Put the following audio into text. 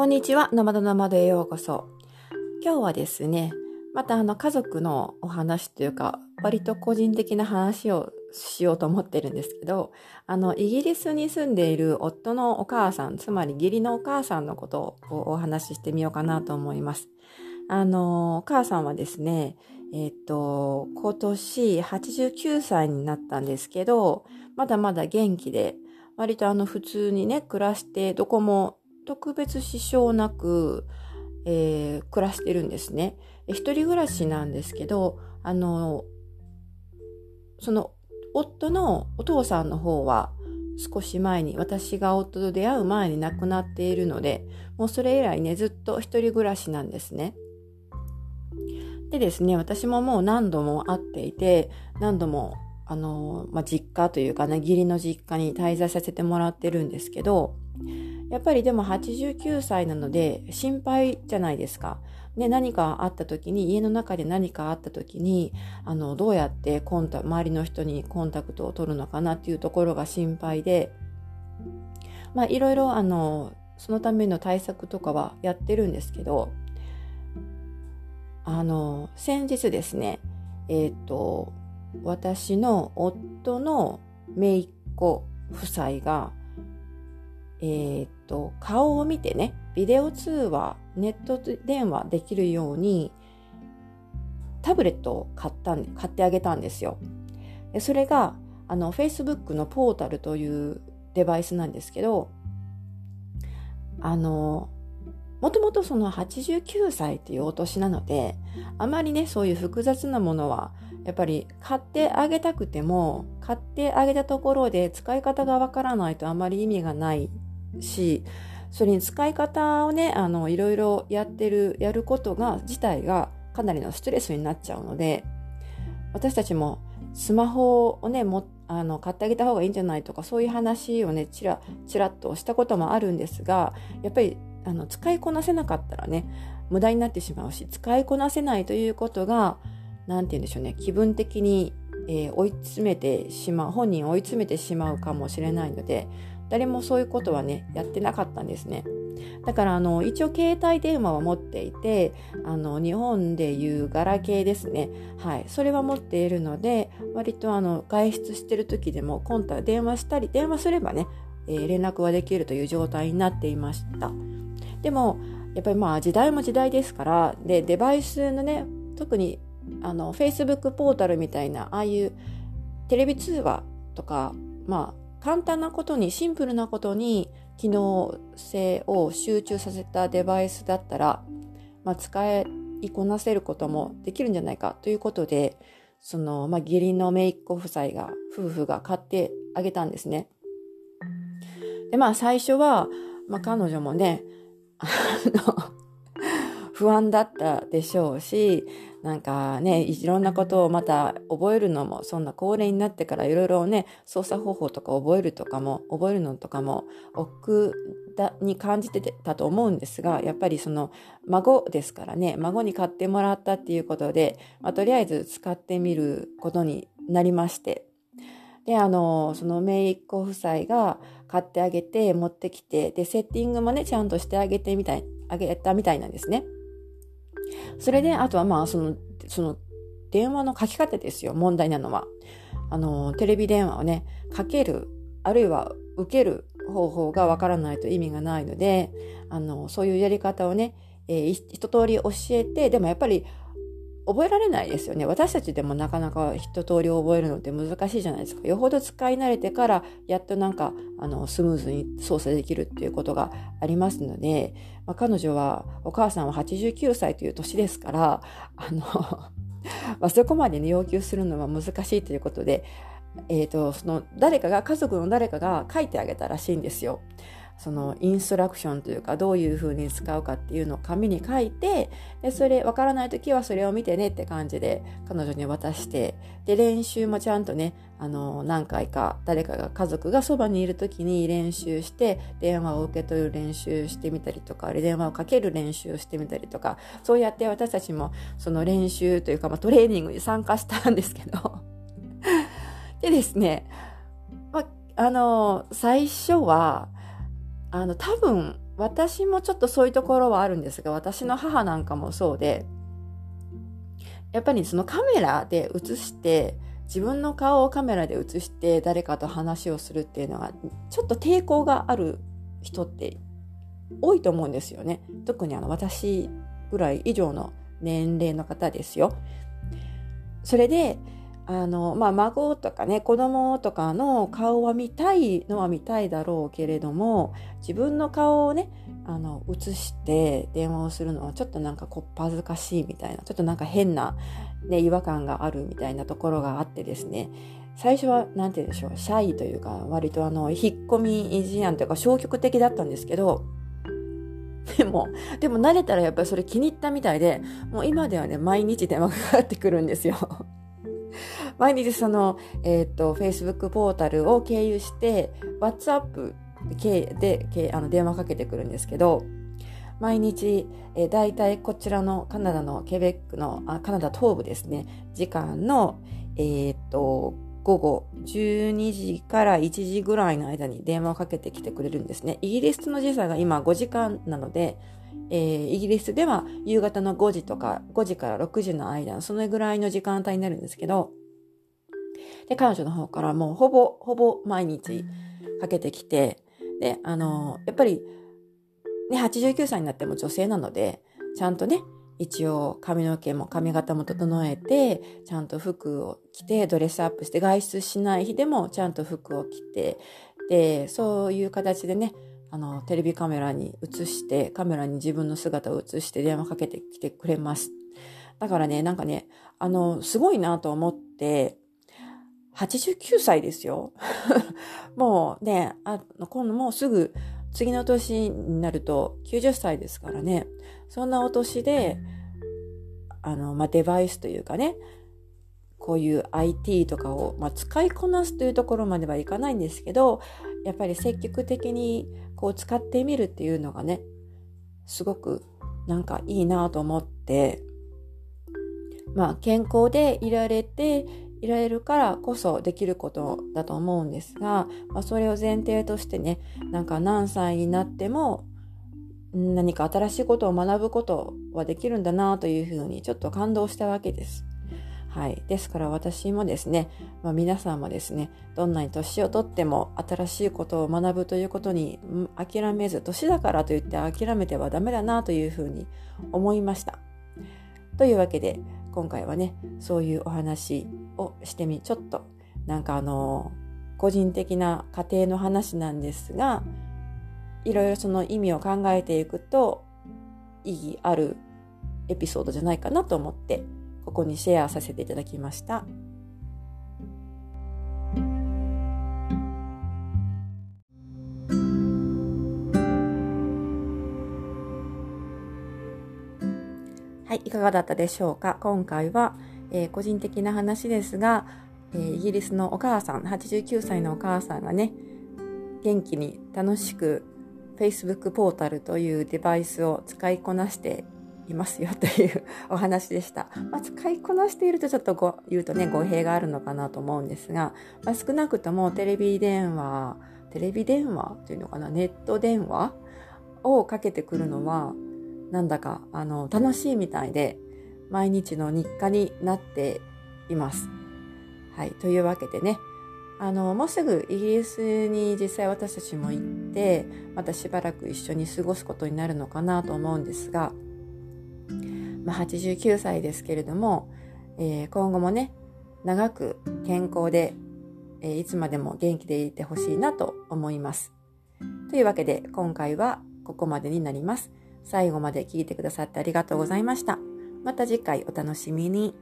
こんにちは、生の生でへようこそ。今日はですね、またあの家族のお話というか、割と個人的な話をしようと思ってるんですけど、あの、イギリスに住んでいる夫のお母さん、つまり義理のお母さんのことをお話ししてみようかなと思います。あの、お母さんはですね、えっ、と、今年89歳になったんですけど、まだまだ元気で、割とあの普通にね、暮らして、どこも特別支障なく、えー、暮らしてるんですね。一人暮らしなんですけど、あの、その夫のお父さんの方は少し前に私が夫と出会う前に亡くなっているのでもうそれ以来ねずっと一人暮らしなんですね。でですね私ももう何度も会っていて何度もあの、まあ、実家というかね義理の実家に滞在させてもらってるんですけどやっぱりでも89歳なので心配じゃないですか。で、何かあった時に、家の中で何かあった時に、あの、どうやってコンタ、周りの人にコンタクトを取るのかなっていうところが心配で、まあ、いろいろ、あの、そのための対策とかはやってるんですけど、あの、先日ですね、えっ、ー、と、私の夫の姪っ子夫妻が、えー、っと、顔を見てね、ビデオ通話、ネット電話できるように、タブレットを買った買ってあげたんですよ。でそれが、あの、Facebook のポータルというデバイスなんですけど、あの、もともとその89歳っていうお年なので、あまりね、そういう複雑なものは、やっぱり買ってあげたくても、買ってあげたところで使い方がわからないとあまり意味がないし、それに使い方をね、あの、いろいろやってる、やることが、自体がかなりのストレスになっちゃうので、私たちもスマホをね、もあの買ってあげた方がいいんじゃないとか、そういう話をね、ちら、ちらっとしたこともあるんですが、やっぱり、あの、使いこなせなかったらね、無駄になってしまうし、使いこなせないということが、なんて言うんでしょうね、気分的に、えー、追い詰めてしまう、本人を追い詰めてしまうかもしれないので、誰もそういうことはね、やってなかったんですね。だから、あの、一応携帯電話は持っていて、あの、日本でいうガラケーですね。はい。それは持っているので、割とあの、外出してる時でも、今度は電話したり、電話すればね、えー、連絡はできるという状態になっていました。でも、やっぱりまあ、時代も時代ですから、で、デバイスのね、特に、あの、Facebook ポータルみたいな、ああいうテレビ通話とか、まあ、簡単なことにシンプルなことに機能性を集中させたデバイスだったら、まあ、使いこなせることもできるんじゃないかということでその、まあ、義理の姪っ子夫妻が夫婦が買ってあげたんですね。でまあ最初は、まあ、彼女もねあの不安だったでしょうしなんかね、いろんなことをまた覚えるのも、そんな高齢になってからいろいろね、操作方法とか覚えるとかも、覚えるのとかも、億劫に感じてたと思うんですが、やっぱりその孫ですからね、孫に買ってもらったっていうことで、まあ、とりあえず使ってみることになりまして、で、あの、その姪っ子夫妻が買ってあげて持ってきて、で、セッティングもね、ちゃんとしてあげてみたい、あげたみたいなんですね。それで、あとはまあ、その、その、電話の書き方ですよ、問題なのは。あの、テレビ電話をね、かける、あるいは受ける方法がわからないと意味がないので、あの、そういうやり方をね、えー、一通り教えて、でもやっぱり覚えられないですよね。私たちでもなかなか一通り覚えるのって難しいじゃないですか。よほど使い慣れてから、やっとなんか、あの、スムーズに操作できるっていうことがありますので、まあ、彼女は、お母さんは89歳という年ですから、あの まあ、そこまでね、要求するのは難しいということで、えっ、ー、と、その、誰かが、家族の誰かが書いてあげたらしいんですよ。そのインストラクションというかどういうふうに使うかっていうのを紙に書いてでそれわからない時はそれを見てねって感じで彼女に渡してで練習もちゃんとねあの何回か誰かが家族がそばにいる時に練習して電話を受け取る練習してみたりとか電話をかける練習をしてみたりとかそうやって私たちもその練習というか、まあ、トレーニングに参加したんですけど。でですね、まあ、あの最初はあの、多分、私もちょっとそういうところはあるんですが、私の母なんかもそうで、やっぱりそのカメラで映して、自分の顔をカメラで映して誰かと話をするっていうのは、ちょっと抵抗がある人って多いと思うんですよね。特にあの私ぐらい以上の年齢の方ですよ。それで、あの、まあ、孫とかね、子供とかの顔は見たいのは見たいだろうけれども、自分の顔をね、あの、映して電話をするのはちょっとなんかこっぱずかしいみたいな、ちょっとなんか変な、ね、違和感があるみたいなところがあってですね、最初は、なんて言うんでしょう、シャイというか、割とあの、引っ込み思案というか消極的だったんですけど、でも、でも慣れたらやっぱりそれ気に入ったみたいで、もう今ではね、毎日電話がかかってくるんですよ。毎日その、えっ、ー、と、Facebook ポータルを経由して、WhatsApp であの電話かけてくるんですけど、毎日、えー、大体こちらのカナダのケベックの、あカナダ東部ですね、時間の、えっ、ー、と、午後12時から1時ぐらいの間に電話をかけてきてくれるんですね。イギリスの時差が今5時間なので、えー、イギリスでは夕方の5時とか5時から6時の間、そのぐらいの時間帯になるんですけど、で、彼女の方からもうほぼ、ほぼ毎日かけてきて、で、あの、やっぱり、ね、89歳になっても女性なので、ちゃんとね、一応髪の毛も髪型も整えて、ちゃんと服を着て、ドレスアップして、外出しない日でもちゃんと服を着て、で、そういう形でね、あの、テレビカメラに映して、カメラに自分の姿を映して電話かけてきてくれます。だからね、なんかね、あの、すごいなと思って、89歳ですよ。もうね、あ今度もうすぐ次の年になると90歳ですからね。そんなお年で、あの、まあ、デバイスというかね、こういう IT とかを、まあ、使いこなすというところまではいかないんですけど、やっぱり積極的にこう使ってみるっていうのがね、すごくなんかいいなと思って、まあ健康でいられて、いられるからこそできることだと思うんですが、まあ、それを前提としてね、なんか何歳になっても何か新しいことを学ぶことはできるんだなというふうにちょっと感動したわけです。はい。ですから私もですね、まあ、皆さんもですね、どんなに年をとっても新しいことを学ぶということに諦めず、年だからといって諦めてはダメだなというふうに思いました。というわけで、今回はね、そういうお話をしてみ、ちょっとなんかあの、個人的な家庭の話なんですが、いろいろその意味を考えていくと、意義あるエピソードじゃないかなと思って、ここにシェアさせていただきました。はい、いかがだったでしょうか？今回は、えー、個人的な話ですが、えー、イギリスのお母さん、89歳のお母さんがね、元気に楽しく Facebook ポータルというデバイスを使いこなしていますよというお話でした。まあ、使いこなしているとちょっとご言うとね、語弊があるのかなと思うんですが、まあ、少なくともテレビ電話、テレビ電話というのかな、ネット電話をかけてくるのは、なんだかあの楽しいみたいで毎日の日課になっています。はい。というわけでね、あの、もうすぐイギリスに実際私たちも行って、またしばらく一緒に過ごすことになるのかなと思うんですが、まあ、89歳ですけれども、えー、今後もね、長く健康で、えー、いつまでも元気でいてほしいなと思います。というわけで、今回はここまでになります。最後まで聞いてくださってありがとうございました。また次回お楽しみに。